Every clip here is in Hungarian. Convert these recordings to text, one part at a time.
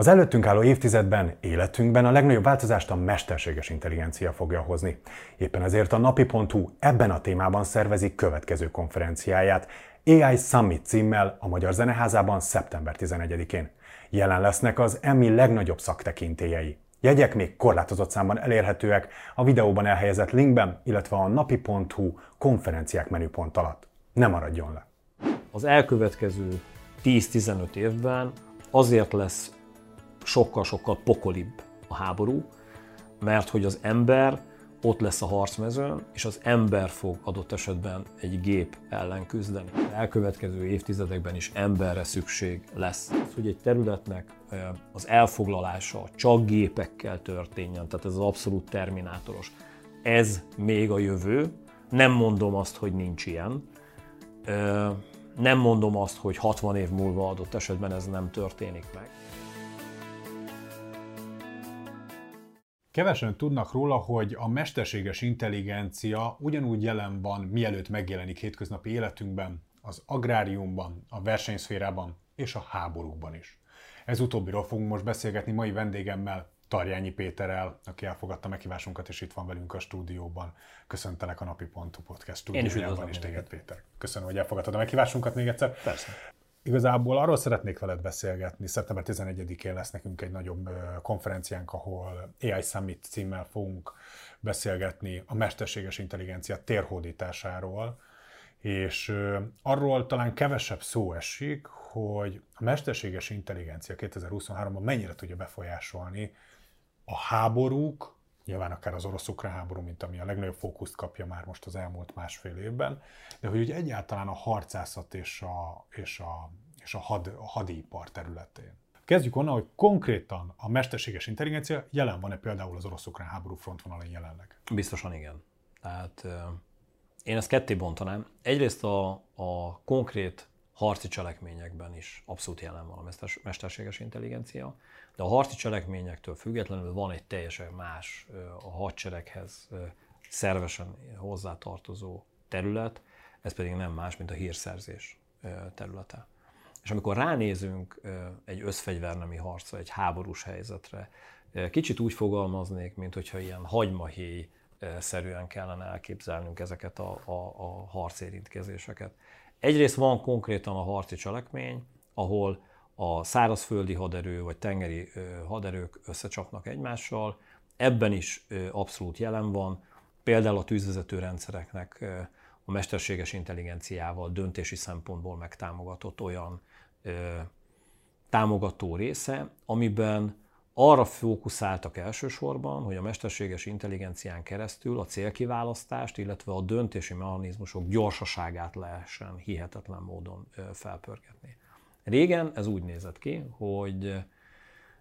Az előttünk álló évtizedben, életünkben a legnagyobb változást a mesterséges intelligencia fogja hozni. Éppen ezért a napi.hu ebben a témában szervezi következő konferenciáját, AI Summit címmel a Magyar Zeneházában szeptember 11-én. Jelen lesznek az Emmy legnagyobb szaktekintélyei. Jegyek még korlátozott számban elérhetőek a videóban elhelyezett linkben, illetve a napi.hu konferenciák menüpont alatt. Ne maradjon le! Az elkövetkező 10-15 évben azért lesz sokkal-sokkal pokolibb a háború, mert hogy az ember ott lesz a harcmezőn, és az ember fog adott esetben egy gép ellen küzdeni. Az elkövetkező évtizedekben is emberre szükség lesz. Az, hogy egy területnek az elfoglalása csak gépekkel történjen, tehát ez az abszolút terminátoros. Ez még a jövő. Nem mondom azt, hogy nincs ilyen. Nem mondom azt, hogy 60 év múlva adott esetben ez nem történik meg. Kevesen tudnak róla, hogy a mesterséges intelligencia ugyanúgy jelen van, mielőtt megjelenik hétköznapi életünkben, az agráriumban, a versenyszférában és a háborúkban is. Ez utóbbiról fogunk most beszélgetni mai vendégemmel, Tarjányi Péterrel, aki elfogadta meghívásunkat, és itt van velünk a stúdióban. Köszöntelek a Napi.hu podcast stúdiójában is téged, Péter. Köszönöm, hogy elfogadtad a meghívásunkat még egyszer. Persze. Igazából arról szeretnék veled beszélgetni. Szeptember 11-én lesz nekünk egy nagyobb konferenciánk, ahol AI Summit címmel fogunk beszélgetni a mesterséges intelligencia térhódításáról, és arról talán kevesebb szó esik, hogy a mesterséges intelligencia 2023-ban mennyire tudja befolyásolni a háborúk, nyilván akár az orosz-ukrán háború, mint ami a legnagyobb fókuszt kapja már most az elmúlt másfél évben, de hogy ugye egyáltalán a harcászat és a, és a, és a, had, a hadipar területén. Kezdjük onnan, hogy konkrétan a mesterséges intelligencia jelen van-e például az orosz-ukrán háború frontvonalán jelenleg? Biztosan igen. Tehát én ezt ketté bontanám. Egyrészt a, a konkrét harci cselekményekben is abszolút jelen van a mesterséges intelligencia, de a harci cselekményektől függetlenül van egy teljesen más a hadsereghez szervesen hozzátartozó terület, ez pedig nem más, mint a hírszerzés területe. És amikor ránézünk egy összfegyvernemi harcra, egy háborús helyzetre, kicsit úgy fogalmaznék, mint hogyha ilyen hagymahéj szerűen kellene elképzelnünk ezeket a, a, a harcérintkezéseket. Egyrészt van konkrétan a harci cselekmény, ahol a szárazföldi haderő vagy tengeri haderők összecsapnak egymással. Ebben is abszolút jelen van, például a tűzvezető rendszereknek a mesterséges intelligenciával döntési szempontból megtámogatott olyan támogató része, amiben arra fókuszáltak elsősorban, hogy a mesterséges intelligencián keresztül a célkiválasztást, illetve a döntési mechanizmusok gyorsaságát lehessen hihetetlen módon felpörgetni. Régen ez úgy nézett ki, hogy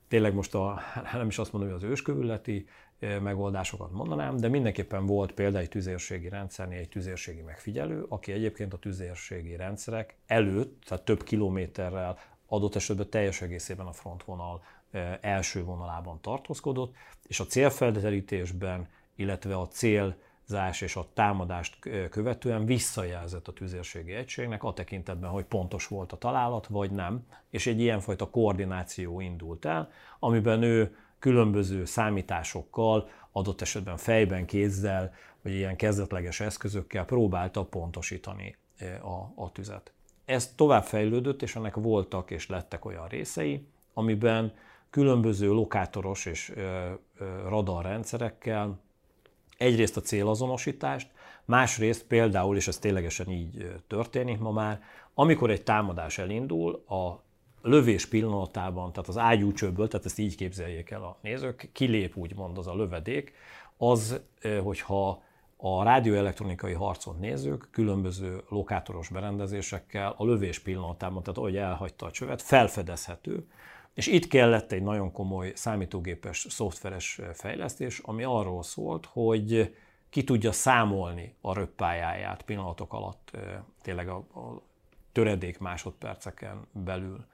tényleg most a, nem is azt mondom, hogy az őskövületi megoldásokat mondanám, de mindenképpen volt például egy tüzérségi rendszernél egy tüzérségi megfigyelő, aki egyébként a tüzérségi rendszerek előtt, tehát több kilométerrel adott esetben teljes egészében a frontvonal első vonalában tartózkodott, és a célfelderítésben, illetve a célzás és a támadást követően visszajelzett a tüzérségi egységnek a tekintetben, hogy pontos volt a találat, vagy nem, és egy ilyenfajta koordináció indult el, amiben ő különböző számításokkal, adott esetben fejben, kézzel, vagy ilyen kezdetleges eszközökkel próbálta pontosítani a, a tüzet. Ez tovább fejlődött, és ennek voltak és lettek olyan részei, amiben különböző lokátoros és radarrendszerekkel. Egyrészt a célazonosítást, másrészt például, és ez ténylegesen így történik ma már, amikor egy támadás elindul, a lövés pillanatában, tehát az ágyúcsőből, tehát ezt így képzeljék el a nézők, kilép úgymond az a lövedék, az, hogyha a rádióelektronikai harcot nézők különböző lokátoros berendezésekkel a lövés pillanatában, tehát ahogy elhagyta a csövet, felfedezhető, és itt kellett egy nagyon komoly számítógépes, szoftveres fejlesztés, ami arról szólt, hogy ki tudja számolni a röppályáját pillanatok alatt, tényleg a töredék másodperceken belül.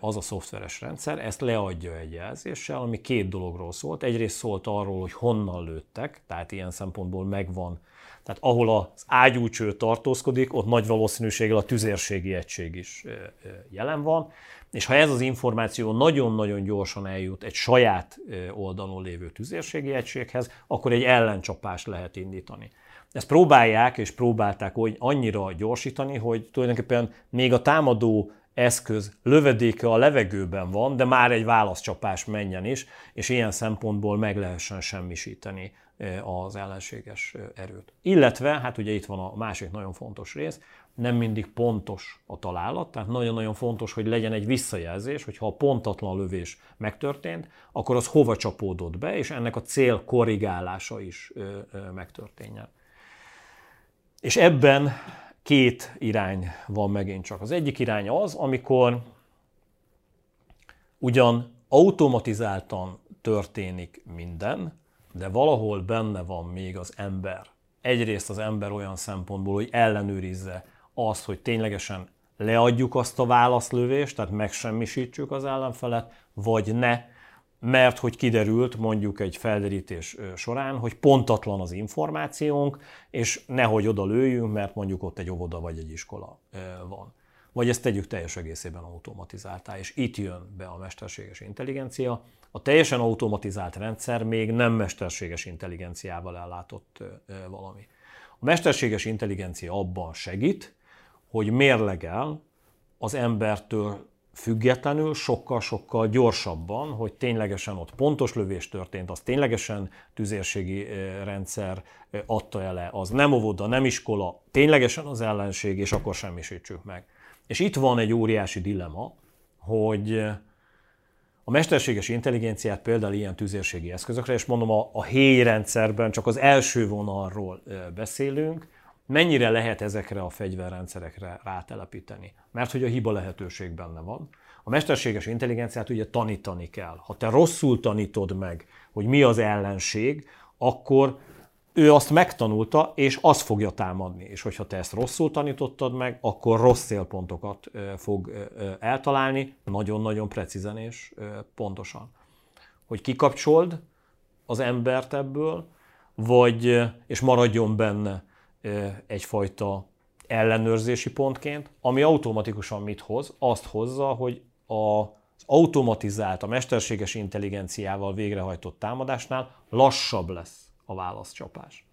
az a szoftveres rendszer, ezt leadja egy jelzéssel, ami két dologról szólt. Egyrészt szólt arról, hogy honnan lőttek, tehát ilyen szempontból megvan. Tehát ahol az ágyúcső tartózkodik, ott nagy valószínűséggel a tüzérségi egység is jelen van. És ha ez az információ nagyon-nagyon gyorsan eljut egy saját oldalon lévő tüzérségi egységhez, akkor egy ellencsapást lehet indítani. Ezt próbálják és próbálták annyira gyorsítani, hogy tulajdonképpen még a támadó eszköz lövedéke a levegőben van, de már egy válaszcsapás menjen is, és ilyen szempontból meg lehessen semmisíteni az ellenséges erőt. Illetve, hát ugye itt van a másik nagyon fontos rész, nem mindig pontos a találat, tehát nagyon-nagyon fontos, hogy legyen egy visszajelzés, hogy ha a pontatlan lövés megtörtént, akkor az hova csapódott be, és ennek a cél korrigálása is megtörténjen. És ebben két irány van megint csak. Az egyik irány az, amikor ugyan automatizáltan történik minden, de valahol benne van még az ember. Egyrészt az ember olyan szempontból, hogy ellenőrizze azt, hogy ténylegesen leadjuk azt a válaszlövést, tehát megsemmisítsük az ellenfelet, vagy ne, mert hogy kiderült mondjuk egy felderítés során, hogy pontatlan az információnk, és nehogy oda lőjünk, mert mondjuk ott egy óvoda vagy egy iskola van. Vagy ezt tegyük teljes egészében automatizáltá, és itt jön be a mesterséges intelligencia. A teljesen automatizált rendszer még nem mesterséges intelligenciával ellátott valami. A mesterséges intelligencia abban segít, hogy mérlegel az embertől függetlenül sokkal-sokkal gyorsabban, hogy ténylegesen ott pontos lövés történt, az ténylegesen tüzérségi rendszer adta ele, az nem óvoda, nem iskola, ténylegesen az ellenség, és akkor semmisítsük meg. És itt van egy óriási dilemma, hogy a mesterséges intelligenciát például ilyen tüzérségi eszközökre, és mondom a, a héj csak az első vonalról beszélünk, mennyire lehet ezekre a fegyverrendszerekre rátelepíteni. Mert hogy a hiba lehetőség benne van. A mesterséges intelligenciát ugye tanítani kell. Ha te rosszul tanítod meg, hogy mi az ellenség, akkor ő azt megtanulta, és azt fogja támadni. És hogyha te ezt rosszul tanítottad meg, akkor rossz célpontokat fog eltalálni, nagyon-nagyon precízen és pontosan. Hogy kikapcsold az embert ebből, vagy, és maradjon benne egyfajta ellenőrzési pontként, ami automatikusan mit hoz? Azt hozza, hogy az automatizált, a mesterséges intelligenciával végrehajtott támadásnál lassabb lesz a válaszcsapás.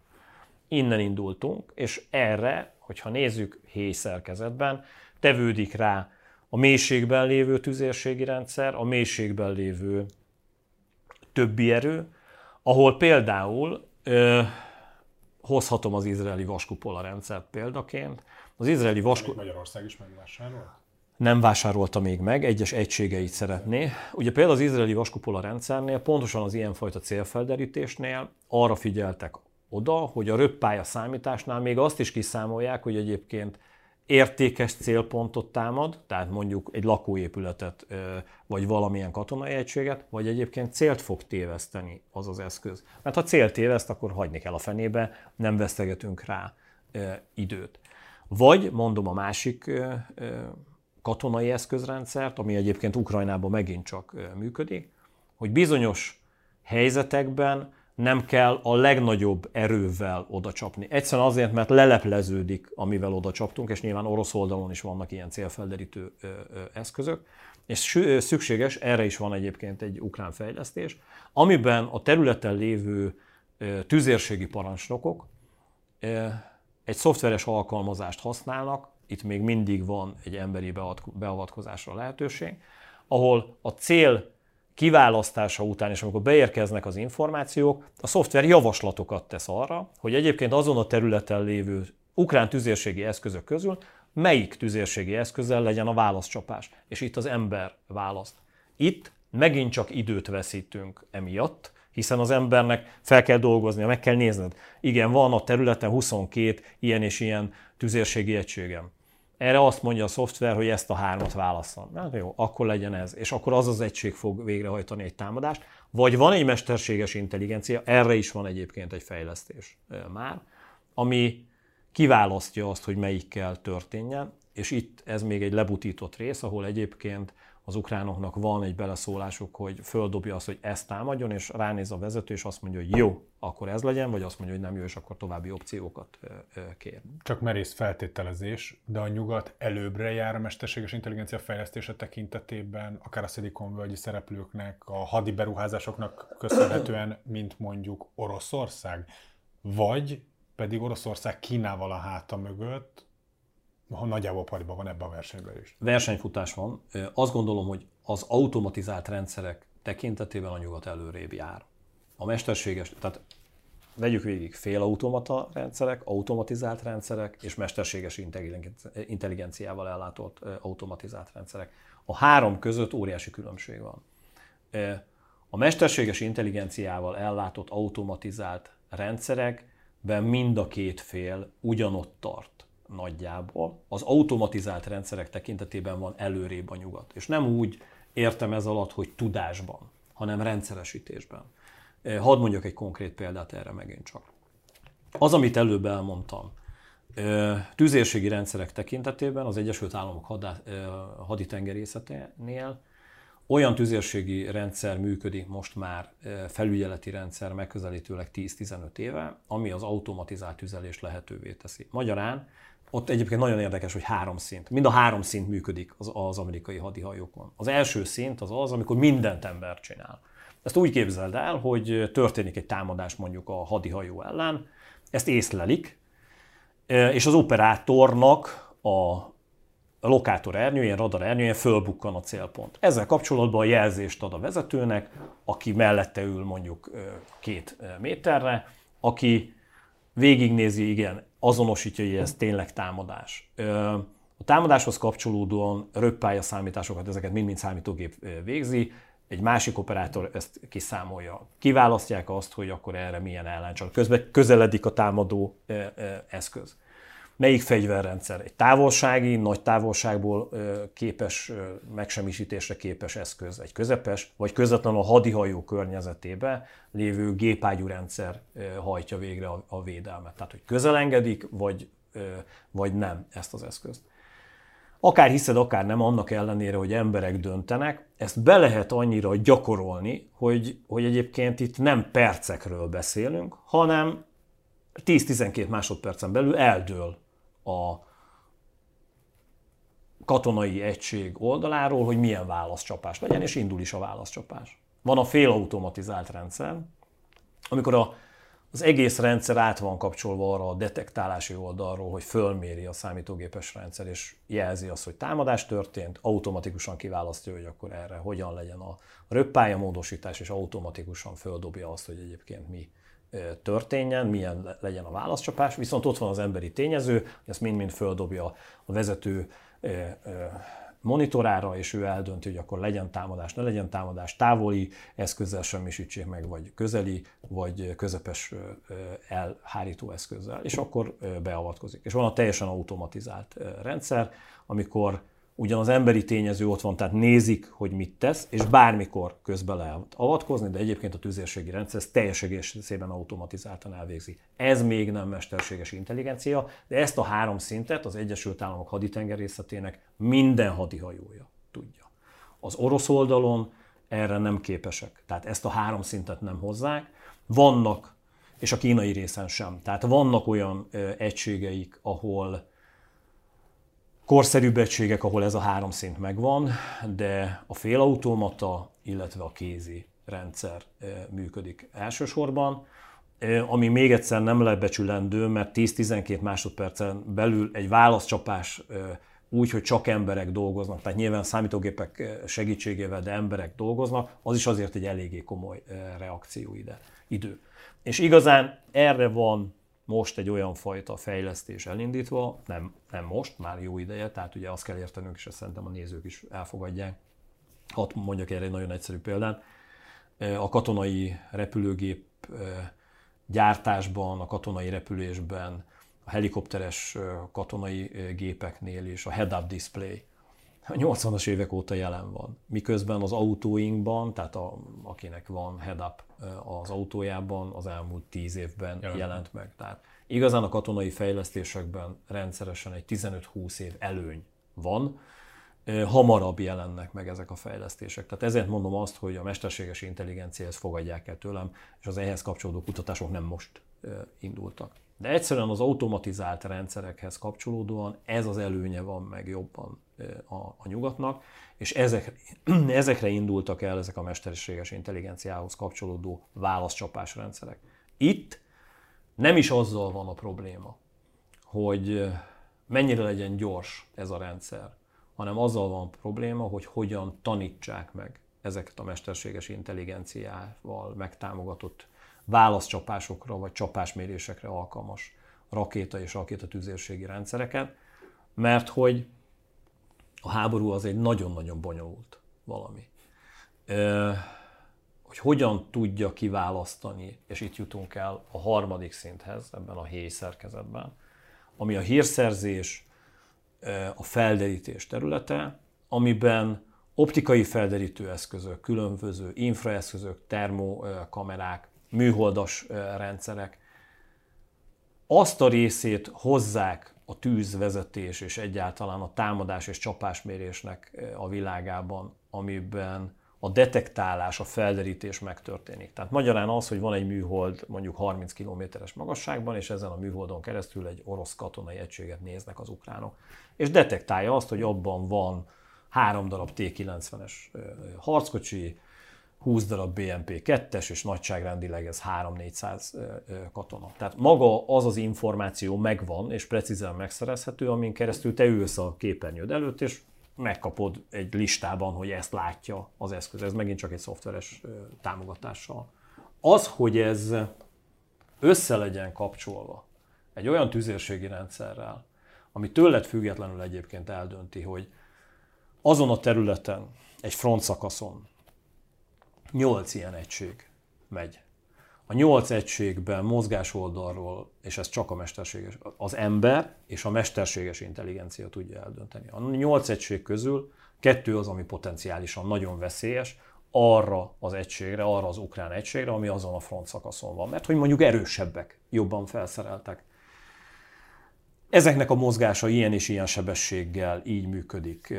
Innen indultunk, és erre, hogyha nézzük héj szerkezetben, tevődik rá a mélységben lévő tüzérségi rendszer, a mélységben lévő többi erő, ahol például ö, hozhatom az izraeli vaskupola rendszert példaként. Az izraeli vaskupola... Magyarország is megvásárolt? Nem vásárolta még meg, egyes egységeit szeretné. Ugye például az izraeli vaskupola rendszernél, pontosan az ilyenfajta célfelderítésnél arra figyeltek oda, hogy a röppálya számításnál még azt is kiszámolják, hogy egyébként értékes célpontot támad, tehát mondjuk egy lakóépületet, vagy valamilyen katonai egységet, vagy egyébként célt fog téveszteni az az eszköz. Mert ha célt téveszt, akkor hagyni kell a fenébe, nem vesztegetünk rá időt. Vagy, mondom a másik katonai eszközrendszert, ami egyébként Ukrajnában megint csak működik, hogy bizonyos helyzetekben nem kell a legnagyobb erővel oda csapni. Egyszerűen azért, mert lelepleződik, amivel oda csaptunk, és nyilván orosz oldalon is vannak ilyen célfelderítő eszközök, és szükséges, erre is van egyébként egy ukrán fejlesztés, amiben a területen lévő tüzérségi parancsnokok egy szoftveres alkalmazást használnak, itt még mindig van egy emberi beavatkozásra lehetőség, ahol a cél kiválasztása után, és amikor beérkeznek az információk, a szoftver javaslatokat tesz arra, hogy egyébként azon a területen lévő ukrán tüzérségi eszközök közül melyik tüzérségi eszközzel legyen a válaszcsapás. És itt az ember választ. Itt megint csak időt veszítünk emiatt, hiszen az embernek fel kell dolgoznia, meg kell nézned. Igen, van a területen 22 ilyen és ilyen tüzérségi egységem. Erre azt mondja a szoftver, hogy ezt a hármat válaszol. Na jó, akkor legyen ez. És akkor az az egység fog végrehajtani egy támadást. Vagy van egy mesterséges intelligencia, erre is van egyébként egy fejlesztés már, ami kiválasztja azt, hogy melyikkel történjen, és itt ez még egy lebutított rész, ahol egyébként az ukránoknak van egy beleszólásuk, hogy földobja azt, hogy ezt támadjon, és ránéz a vezető, és azt mondja, hogy jó, akkor ez legyen, vagy azt mondja, hogy nem jó, és akkor további opciókat kér. Csak merész feltételezés, de a nyugat előbbre jár a mesterséges intelligencia fejlesztése tekintetében, akár a szilikonvölgyi szereplőknek, a hadi beruházásoknak köszönhetően, mint mondjuk Oroszország, vagy pedig Oroszország Kínával a háta mögött, ha nagyjából pariban van ebben a versenyben is. Versenyfutás van. Azt gondolom, hogy az automatizált rendszerek tekintetében a nyugat előrébb jár. A mesterséges, tehát vegyük végig félautomata rendszerek, automatizált rendszerek és mesterséges intelligenciával ellátott automatizált rendszerek. A három között óriási különbség van. A mesterséges intelligenciával ellátott automatizált rendszerekben mind a két fél ugyanott tart nagyjából. Az automatizált rendszerek tekintetében van előrébb a nyugat. És nem úgy értem ez alatt, hogy tudásban, hanem rendszeresítésben. Hadd mondjak egy konkrét példát erre megint csak. Az, amit előbb elmondtam, tüzérségi rendszerek tekintetében az Egyesült Államok haditengerészeténél olyan tüzérségi rendszer működik most már, felügyeleti rendszer megközelítőleg 10-15 éve, ami az automatizált tüzelést lehetővé teszi. Magyarán ott egyébként nagyon érdekes, hogy három szint. Mind a három szint működik az, az amerikai hadihajókon. Az első szint az az, amikor mindent ember csinál. Ezt úgy képzeld el, hogy történik egy támadás mondjuk a hadihajó ellen, ezt észlelik, és az operátornak a lokátor ernyőjén, radar ernyőjén fölbukkan a célpont. Ezzel kapcsolatban jelzést ad a vezetőnek, aki mellette ül mondjuk két méterre, aki végignézi, igen, azonosítja, hogy ez tényleg támadás. A támadáshoz kapcsolódóan röppálya számításokat, ezeket mind-mind számítógép végzi, egy másik operátor ezt kiszámolja. Kiválasztják azt, hogy akkor erre milyen ellencsat. Közben közeledik a támadó eszköz melyik fegyverrendszer egy távolsági, nagy távolságból képes, megsemmisítésre képes eszköz, egy közepes, vagy közvetlenül a hadihajó környezetébe lévő gépágyú rendszer hajtja végre a védelmet. Tehát, hogy közelengedik, vagy, vagy nem ezt az eszközt. Akár hiszed, akár nem, annak ellenére, hogy emberek döntenek, ezt be lehet annyira gyakorolni, hogy, hogy egyébként itt nem percekről beszélünk, hanem 10-12 másodpercen belül eldől a katonai egység oldaláról, hogy milyen válaszcsapás legyen, és indul is a válaszcsapás. Van a félautomatizált rendszer, amikor a, az egész rendszer át van kapcsolva arra a detektálási oldalról, hogy fölméri a számítógépes rendszer, és jelzi azt, hogy támadás történt, automatikusan kiválasztja, hogy akkor erre hogyan legyen a röppálya módosítás, és automatikusan földobja azt, hogy egyébként mi történjen, milyen legyen a válaszcsapás, viszont ott van az emberi tényező, hogy ezt mind-mind földobja a vezető monitorára, és ő eldönti, hogy akkor legyen támadás, ne legyen támadás, távoli eszközzel semmisítsék meg, vagy közeli, vagy közepes elhárító eszközzel, és akkor beavatkozik. És van a teljesen automatizált rendszer, amikor ugyan az emberi tényező ott van, tehát nézik, hogy mit tesz, és bármikor közbe lehet avatkozni, de egyébként a tüzérségi rendszer ezt teljes egészében automatizáltan elvégzi. Ez még nem mesterséges intelligencia, de ezt a három szintet az Egyesült Államok haditengerészetének minden hadihajója tudja. Az orosz oldalon erre nem képesek, tehát ezt a három szintet nem hozzák. Vannak, és a kínai részen sem, tehát vannak olyan egységeik, ahol korszerűbb egységek, ahol ez a három szint megvan, de a félautomata, illetve a kézi rendszer működik elsősorban, ami még egyszer nem lebecsülendő, mert 10-12 másodpercen belül egy válaszcsapás úgy, hogy csak emberek dolgoznak, tehát nyilván számítógépek segítségével, de emberek dolgoznak, az is azért egy eléggé komoly reakció ide, idő. És igazán erre van most egy olyan fajta fejlesztés elindítva, nem, nem most, már jó ideje, tehát ugye azt kell értenünk, és ezt szerintem a nézők is elfogadják. Hadd mondjak erre egy nagyon egyszerű példát. A katonai repülőgép gyártásban, a katonai repülésben, a helikopteres katonai gépeknél is a head-up display a 80-as évek óta jelen van. Miközben az autóinkban, tehát a, akinek van head-up az autójában, az elmúlt 10 évben jelen. jelent meg. Tehát igazán a katonai fejlesztésekben rendszeresen egy 15-20 év előny van, hamarabb jelennek meg ezek a fejlesztések. Tehát ezért mondom azt, hogy a mesterséges intelligenciához fogadják el tőlem, és az ehhez kapcsolódó kutatások nem most indultak. De egyszerűen az automatizált rendszerekhez kapcsolódóan ez az előnye van meg jobban a, a nyugatnak, és ezek, ezekre indultak el ezek a mesterséges intelligenciához kapcsolódó válaszcsapás rendszerek. Itt nem is azzal van a probléma, hogy mennyire legyen gyors ez a rendszer, hanem azzal van probléma, hogy hogyan tanítsák meg ezeket a mesterséges intelligenciával megtámogatott válaszcsapásokra vagy csapásmérésekre alkalmas rakéta és rakétatüzérségi rendszereket, mert hogy a háború az egy nagyon-nagyon bonyolult valami. Hogy hogyan tudja kiválasztani, és itt jutunk el a harmadik szinthez ebben a héj szerkezetben, ami a hírszerzés, a felderítés területe, amiben optikai felderítő eszközök, különböző infraeszközök, termokamerák, műholdas rendszerek azt a részét hozzák a tűzvezetés és egyáltalán a támadás és csapásmérésnek a világában, amiben a detektálás, a felderítés megtörténik. Tehát magyarán az, hogy van egy műhold mondjuk 30 kilométeres magasságban, és ezen a műholdon keresztül egy orosz katonai egységet néznek az ukránok. És detektálja azt, hogy abban van három darab T-90-es harckocsi, 20 darab BMP 2-es, és nagyságrendileg ez 3-400 katona. Tehát maga az az információ megvan, és precízen megszerezhető, amin keresztül te ülsz a képernyőd előtt, és megkapod egy listában, hogy ezt látja az eszköz. Ez megint csak egy szoftveres támogatással. Az, hogy ez össze legyen kapcsolva egy olyan tüzérségi rendszerrel, ami tőled függetlenül egyébként eldönti, hogy azon a területen, egy frontszakaszon 8 ilyen egység megy. A 8 egységben mozgás oldalról, és ez csak a mesterséges, az ember és a mesterséges intelligencia tudja eldönteni. A 8 egység közül kettő az, ami potenciálisan nagyon veszélyes, arra az egységre, arra az ukrán egységre, ami azon a front szakaszon van. Mert hogy mondjuk erősebbek, jobban felszereltek. Ezeknek a mozgása ilyen és ilyen sebességgel így működik.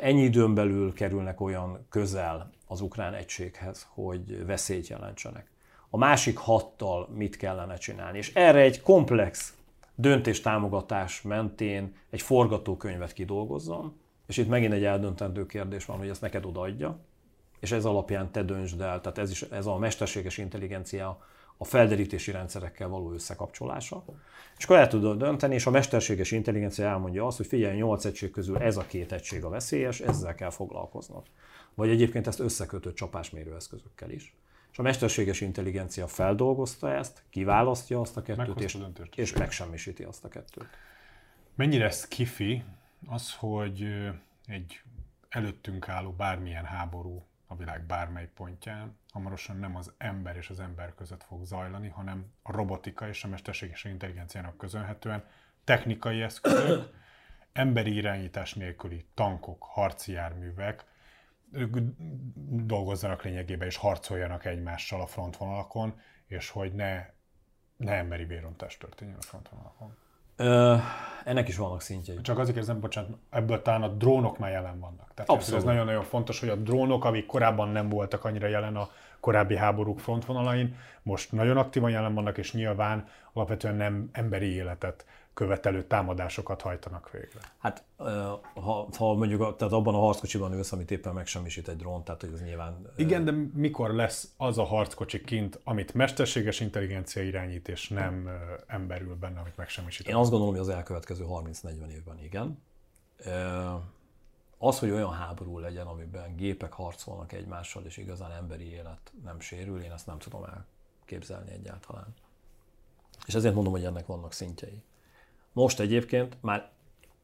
Ennyi időn belül kerülnek olyan közel az ukrán egységhez, hogy veszélyt jelentsenek. A másik hattal mit kellene csinálni. És erre egy komplex döntéstámogatás mentén egy forgatókönyvet kidolgozzam, és itt megint egy eldöntendő kérdés van, hogy ezt neked odaadja, és ez alapján te döntsd el, tehát ez, is, ez a mesterséges intelligencia a felderítési rendszerekkel való összekapcsolása. És akkor el tudod dönteni, és a mesterséges intelligencia elmondja azt, hogy figyelj, 8 egység közül ez a két egység a veszélyes, ezzel kell foglalkoznod. Vagy egyébként ezt összekötött csapásmérő eszközökkel is. És a mesterséges intelligencia feldolgozta ezt, kiválasztja azt a kettőt, és, és megsemmisíti azt a kettőt. Mennyire ez kifi az, hogy egy előttünk álló bármilyen háború a világ bármely pontján hamarosan nem az ember és az ember között fog zajlani, hanem a robotika és a mesterséges intelligenciának közönhetően technikai eszközök, emberi irányítás nélküli tankok, harci járművek, ők dolgozzanak lényegében és harcoljanak egymással a frontvonalakon, és hogy ne, ne emberi vérontás történjen a frontvonalakon. Ö, ennek is vannak szintjei. Csak azért érzem, bocsánat, ebből talán a drónok már jelen vannak. Tehát Abszolút. ez nagyon-nagyon fontos, hogy a drónok, amik korábban nem voltak annyira jelen a korábbi háborúk frontvonalain, most nagyon aktívan jelen vannak, és nyilván alapvetően nem emberi életet követelő támadásokat hajtanak végre. Hát ha, ha mondjuk tehát abban a harckocsiban ülsz, amit éppen megsemmisít egy drón, tehát hogy ez nyilván... Igen, de mikor lesz az a harckocsi kint, amit mesterséges intelligencia irányít, és nem ember ül benne, amit megsemmisít? Én azt gondolom, hogy az elkövetkező 30-40 évben igen. Az, hogy olyan háború legyen, amiben gépek harcolnak egymással, és igazán emberi élet nem sérül, én ezt nem tudom elképzelni egyáltalán. És ezért mondom, hogy ennek vannak szintjei. Most egyébként már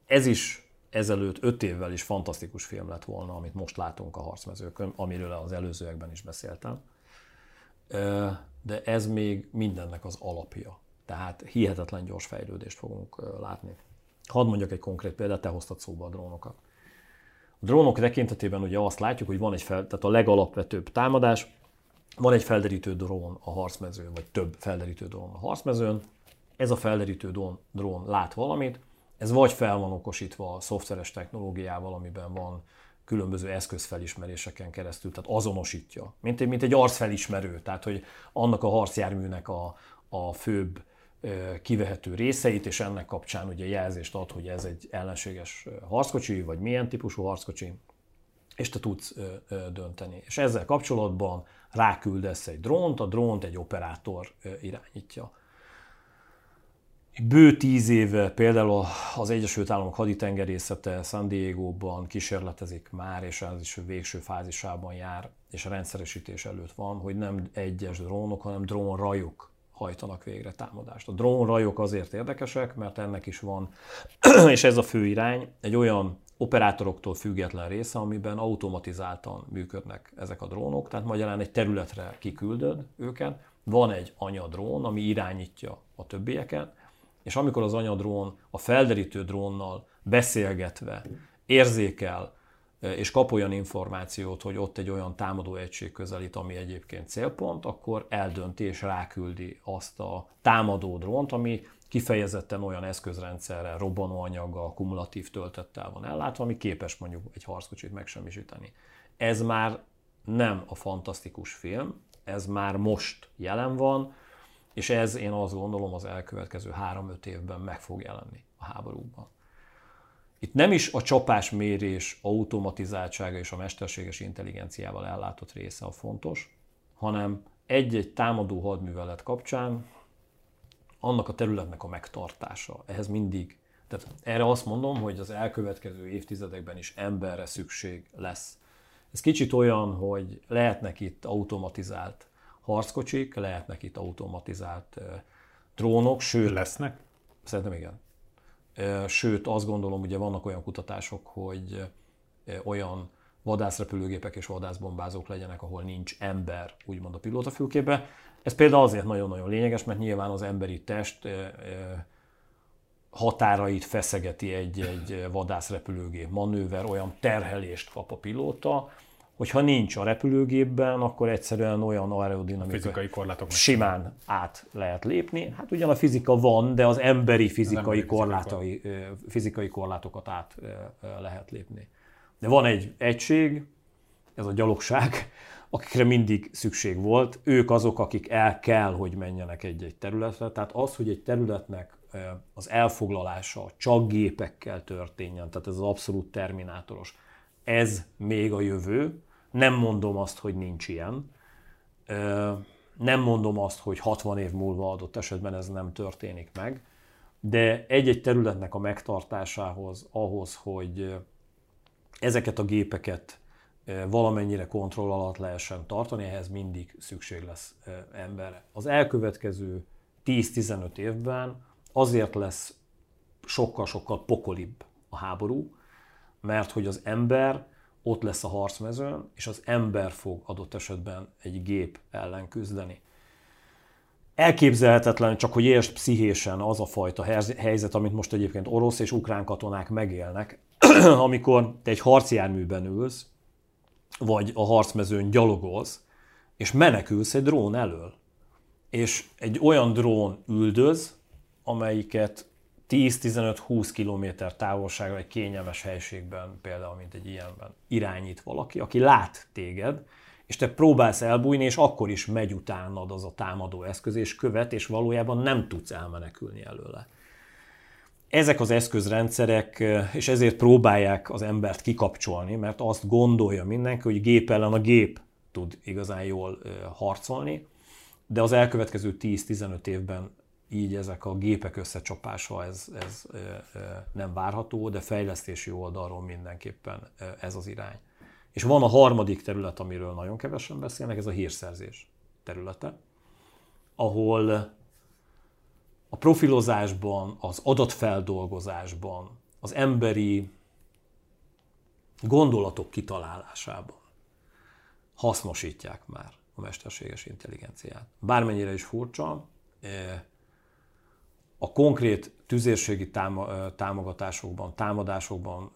ez is ezelőtt öt évvel is fantasztikus film lett volna, amit most látunk a harcmezőkön, amiről az előzőekben is beszéltem. De ez még mindennek az alapja. Tehát hihetetlen gyors fejlődést fogunk látni. Hadd mondjak egy konkrét példát, te hoztad szóba a drónokat. A drónok tekintetében ugye azt látjuk, hogy van egy fel, tehát a legalapvetőbb támadás, van egy felderítő drón a harcmezőn, vagy több felderítő drón a harcmezőn, ez a felderítő drón, drón lát valamit, Ez vagy fel van okosítva a szoftveres technológiával, amiben van különböző eszközfelismeréseken keresztül, tehát azonosítja, mint egy, mint egy arcfelismerő, tehát hogy annak a harcjárműnek a, a főbb kivehető részeit, és ennek kapcsán ugye jelzést ad, hogy ez egy ellenséges harckocsi, vagy milyen típusú harckocsi, és te tudsz dönteni. És ezzel kapcsolatban ráküldesz egy drónt, a drónt egy operátor irányítja. Bő tíz éve például az Egyesült Államok haditengerészete San Diego-ban kísérletezik már, és ez is a végső fázisában jár, és a rendszeresítés előtt van, hogy nem egyes drónok, hanem drónrajok hajtanak végre támadást. A drónrajok azért érdekesek, mert ennek is van, és ez a fő irány, egy olyan operátoroktól független része, amiben automatizáltan működnek ezek a drónok, tehát magyarán egy területre kiküldöd őket, van egy anyadrón, ami irányítja a többieket, és amikor az anyadrón a felderítő drónnal beszélgetve érzékel és kap olyan információt, hogy ott egy olyan támadó egység közelít, ami egyébként célpont, akkor eldönti és ráküldi azt a támadó drónt, ami kifejezetten olyan eszközrendszerrel, robbanóanyaggal, kumulatív töltettel van ellátva, ami képes mondjuk egy harckocsit megsemmisíteni. Ez már nem a fantasztikus film, ez már most jelen van, és ez én azt gondolom az elkövetkező 3-5 évben meg fog jelenni a háborúban. Itt nem is a csapásmérés automatizáltsága és a mesterséges intelligenciával ellátott része a fontos, hanem egy-egy támadó hadművelet kapcsán annak a területnek a megtartása. Ehhez mindig, tehát erre azt mondom, hogy az elkövetkező évtizedekben is emberre szükség lesz. Ez kicsit olyan, hogy lehetnek itt automatizált harckocsik, lehetnek itt automatizált drónok, sőt... Lesznek? Szerintem igen. Sőt, azt gondolom, ugye vannak olyan kutatások, hogy olyan vadászrepülőgépek és vadászbombázók legyenek, ahol nincs ember, úgymond a pilótafülkébe. Ez például azért nagyon-nagyon lényeges, mert nyilván az emberi test határait feszegeti egy-egy vadászrepülőgép manőver, olyan terhelést kap a pilóta, hogyha nincs a repülőgépben, akkor egyszerűen olyan aerodinamikai fizikai korlátok simán át lehet lépni. Hát ugyan a fizika van, de az emberi fizikai, az emberi korlátai, fizikai korlátokat át lehet lépni. De van egy egység, ez a gyalogság, akikre mindig szükség volt. Ők azok, akik el kell, hogy menjenek egy-egy területre. Tehát az, hogy egy területnek az elfoglalása csak gépekkel történjen, tehát ez az abszolút terminátoros, ez még a jövő, nem mondom azt, hogy nincs ilyen. Nem mondom azt, hogy 60 év múlva adott esetben ez nem történik meg, de egy-egy területnek a megtartásához, ahhoz, hogy ezeket a gépeket valamennyire kontroll alatt lehessen tartani, ehhez mindig szükség lesz emberre. Az elkövetkező 10-15 évben azért lesz sokkal-sokkal pokolibb a háború, mert hogy az ember ott lesz a harcmezőn, és az ember fog adott esetben egy gép ellen küzdeni. Elképzelhetetlen, csak hogy értsd pszichésen az a fajta helyzet, amit most egyébként orosz és ukrán katonák megélnek, amikor te egy harcjárműben ülsz, vagy a harcmezőn gyalogolsz, és menekülsz egy drón elől. És egy olyan drón üldöz, amelyiket 10-15-20 km távolságra egy kényelmes helységben, például mint egy ilyenben irányít valaki, aki lát téged, és te próbálsz elbújni, és akkor is megy utánad az a támadó eszköz, és követ, és valójában nem tudsz elmenekülni előle. Ezek az eszközrendszerek, és ezért próbálják az embert kikapcsolni, mert azt gondolja mindenki, hogy gép ellen a gép tud igazán jól harcolni, de az elkövetkező 10-15 évben így ezek a gépek összecsapása ez, ez nem várható, de fejlesztési oldalról mindenképpen ez az irány. És van a harmadik terület, amiről nagyon kevesen beszélnek, ez a hírszerzés területe, ahol a profilozásban, az adatfeldolgozásban, az emberi gondolatok kitalálásában hasznosítják már a mesterséges intelligenciát. Bármennyire is furcsa, a konkrét tüzérségi támogatásokban, támadásokban,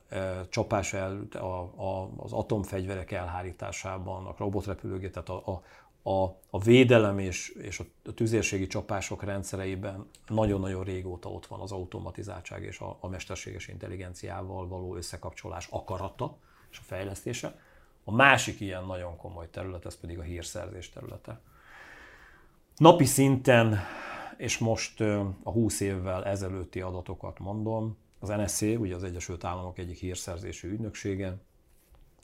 csapás el, a, a, az atomfegyverek elhárításában, a robotrepülőgép, tehát a, a, a, a védelem és, és a tüzérségi csapások rendszereiben nagyon-nagyon régóta ott van az automatizáltság és a, a mesterséges intelligenciával való összekapcsolás akarata és a fejlesztése. A másik ilyen nagyon komoly terület, ez pedig a hírszerzés területe. Napi szinten, és most a 20 évvel ezelőtti adatokat mondom, az NSC, ugye az Egyesült Államok egyik hírszerzési ügynöksége,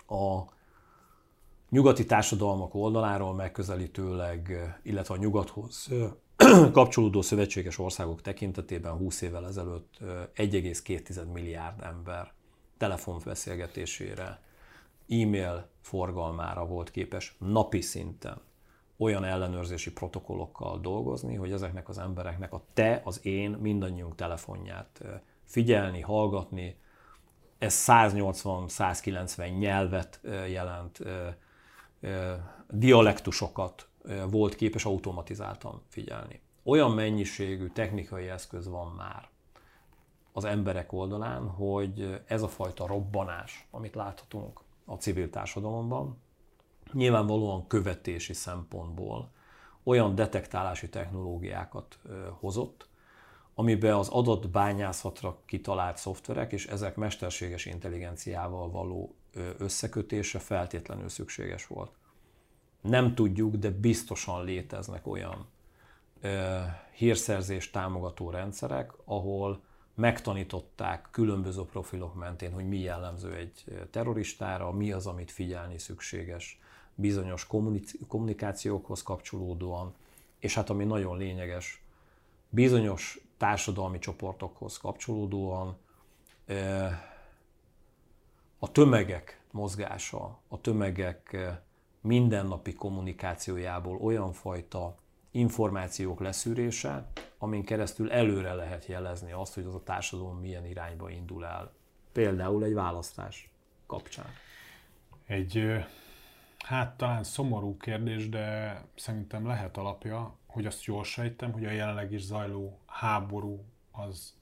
a nyugati társadalmak oldaláról megközelítőleg, illetve a nyugathoz kapcsolódó szövetséges országok tekintetében 20 évvel ezelőtt 1,2 milliárd ember telefonbeszélgetésére, e-mail forgalmára volt képes napi szinten olyan ellenőrzési protokollokkal dolgozni, hogy ezeknek az embereknek a te, az én, mindannyiunk telefonját figyelni, hallgatni. Ez 180-190 nyelvet jelent, dialektusokat volt képes automatizáltan figyelni. Olyan mennyiségű technikai eszköz van már az emberek oldalán, hogy ez a fajta robbanás, amit láthatunk a civil társadalomban, nyilvánvalóan követési szempontból olyan detektálási technológiákat hozott, amiben az adott bányászatra kitalált szoftverek és ezek mesterséges intelligenciával való összekötése feltétlenül szükséges volt. Nem tudjuk, de biztosan léteznek olyan hírszerzés támogató rendszerek, ahol megtanították különböző profilok mentén, hogy mi jellemző egy terroristára, mi az, amit figyelni szükséges bizonyos kommunikációkhoz kapcsolódóan, és hát ami nagyon lényeges, bizonyos társadalmi csoportokhoz kapcsolódóan a tömegek mozgása, a tömegek mindennapi kommunikációjából olyan fajta információk leszűrése, amin keresztül előre lehet jelezni azt, hogy az a társadalom milyen irányba indul el. Például egy választás kapcsán. Egy, hát talán szomorú kérdés, de szerintem lehet alapja, hogy azt jól sejtem, hogy a jelenleg is zajló háború az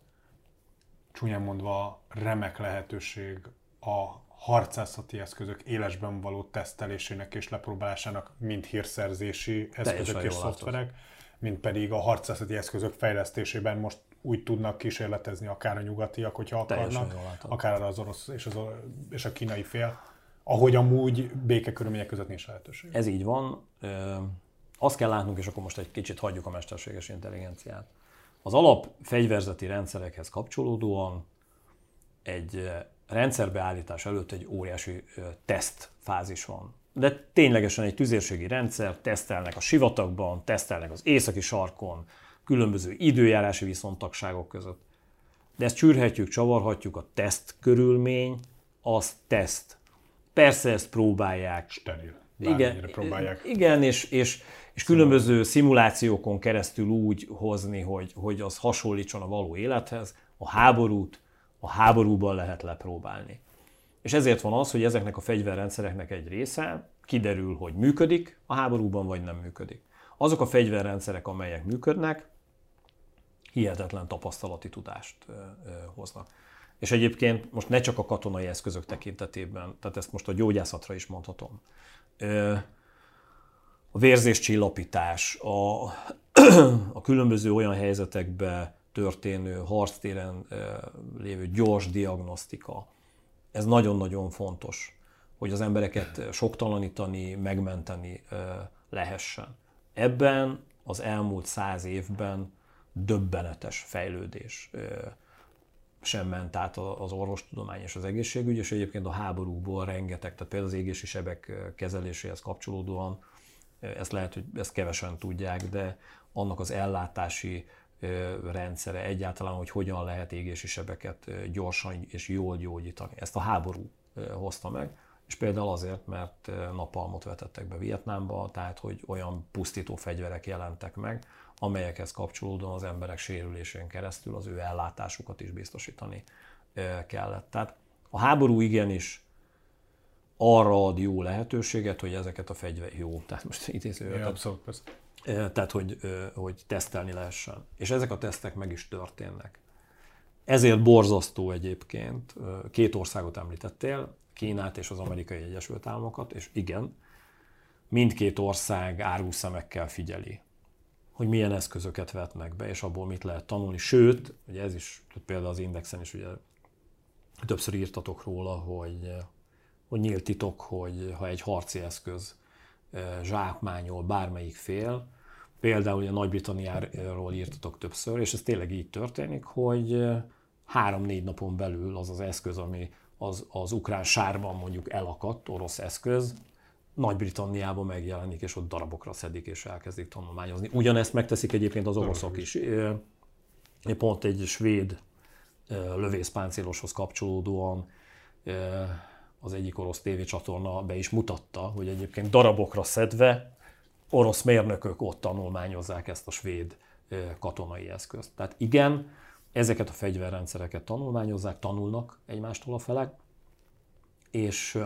csúnyán mondva remek lehetőség a harcászati eszközök élesben való tesztelésének és lepróbálásának mind hírszerzési eszközök és szoftverek, mint pedig a harcászati eszközök fejlesztésében most úgy tudnak kísérletezni akár a nyugatiak, hogyha akarnak, akár az orosz és, az, és a kínai fél, ahogy amúgy békekörülmények között nincs lehetőség. Ez így van. Azt kell látnunk, és akkor most egy kicsit hagyjuk a mesterséges intelligenciát. Az alap fegyverzeti rendszerekhez kapcsolódóan egy rendszerbeállítás előtt egy óriási teszt fázis van. De ténylegesen egy tüzérségi rendszer, tesztelnek a sivatagban, tesztelnek az északi sarkon, különböző időjárási viszontagságok között. De ezt csűrhetjük, csavarhatjuk, a teszt körülmény, az teszt. Persze ezt próbálják. Steril. Igen, próbálják. igen és, és, és különböző szimulációkon keresztül úgy hozni, hogy, hogy az hasonlítson a való élethez. A háborút a háborúban lehet lepróbálni. És ezért van az, hogy ezeknek a fegyverrendszereknek egy része kiderül, hogy működik a háborúban, vagy nem működik. Azok a fegyverrendszerek, amelyek működnek, hihetetlen tapasztalati tudást hoznak. És egyébként most ne csak a katonai eszközök tekintetében, tehát ezt most a gyógyászatra is mondhatom. A vérzéscsillapítás, a, a különböző olyan helyzetekben történő harctéren lévő gyors diagnosztika. Ez nagyon-nagyon fontos, hogy az embereket soktalanítani, megmenteni lehessen. Ebben az elmúlt száz évben döbbenetes fejlődés sem ment át az orvostudomány és az egészségügy, és egyébként a háborúból rengeteg, tehát például az égési sebek kezeléséhez kapcsolódóan, ezt lehet, hogy ezt kevesen tudják, de annak az ellátási rendszere egyáltalán, hogy hogyan lehet égési sebeket gyorsan és jól gyógyítani. Ezt a háború hozta meg, és például azért, mert napalmot vetettek be Vietnámba, tehát hogy olyan pusztító fegyverek jelentek meg, amelyekhez kapcsolódóan az emberek sérülésén keresztül az ő ellátásukat is biztosítani kellett. Tehát a háború igenis arra ad jó lehetőséget, hogy ezeket a fegyver jó, tehát most idéző. Ja, abszolút, persze. Tehát, hogy, hogy tesztelni lehessen. És ezek a tesztek meg is történnek. Ezért borzasztó egyébként, két országot említettél, Kínát és az Amerikai Egyesült Államokat, és igen, mindkét ország árúszemekkel figyeli, hogy milyen eszközöket vetnek be, és abból mit lehet tanulni. Sőt, ugye ez is, például az Indexen is ugye többször írtatok róla, hogy, hogy nyílt titok, hogy ha egy harci eszköz zsákmányol bármelyik fél, például ugye Nagy-Britanniáról írtatok többször, és ez tényleg így történik, hogy három-négy napon belül az az eszköz, ami az, az ukrán sárban mondjuk elakadt, orosz eszköz, nagy-Britanniában megjelenik, és ott darabokra szedik, és elkezdik tanulmányozni. Ugyanezt megteszik egyébként az oroszok is. Pont egy svéd lövészpáncéloshoz kapcsolódóan az egyik orosz tévécsatorna be is mutatta, hogy egyébként darabokra szedve orosz mérnökök ott tanulmányozzák ezt a svéd katonai eszközt. Tehát igen, ezeket a fegyverrendszereket tanulmányozzák, tanulnak egymástól a felek, és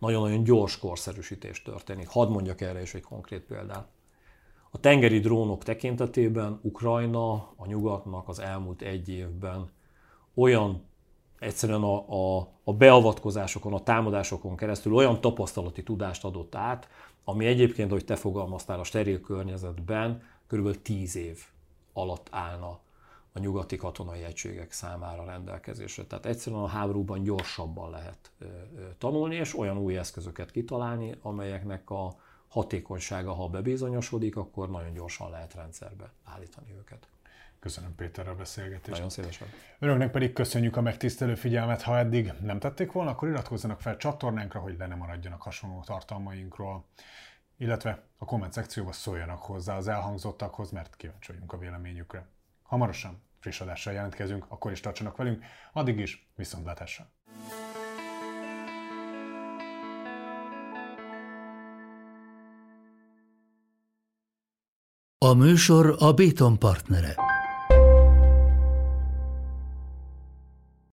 nagyon-nagyon gyors korszerűsítés történik. Hadd mondjak erre is egy konkrét példát. A tengeri drónok tekintetében Ukrajna a nyugatnak az elmúlt egy évben olyan egyszerűen a, a, a beavatkozásokon, a támadásokon keresztül olyan tapasztalati tudást adott át, ami egyébként, hogy te fogalmaztál a steril környezetben, körülbelül 10 év alatt állna a nyugati katonai egységek számára rendelkezésre. Tehát egyszerűen a háborúban gyorsabban lehet tanulni, és olyan új eszközöket kitalálni, amelyeknek a hatékonysága, ha bebizonyosodik, akkor nagyon gyorsan lehet rendszerbe állítani őket. Köszönöm Péter a beszélgetést. Nagyon szívesen. Önöknek pedig köszönjük a megtisztelő figyelmet. Ha eddig nem tették volna, akkor iratkozzanak fel csatornánkra, hogy le ne maradjanak hasonló tartalmainkról. Illetve a komment szekcióba szóljanak hozzá az elhangzottakhoz, mert kíváncsi vagyunk a véleményükre. Hamarosan friss adással jelentkezünk, akkor is tartsanak velünk. Addig is viszontlátásra! A műsor a Béton partnere.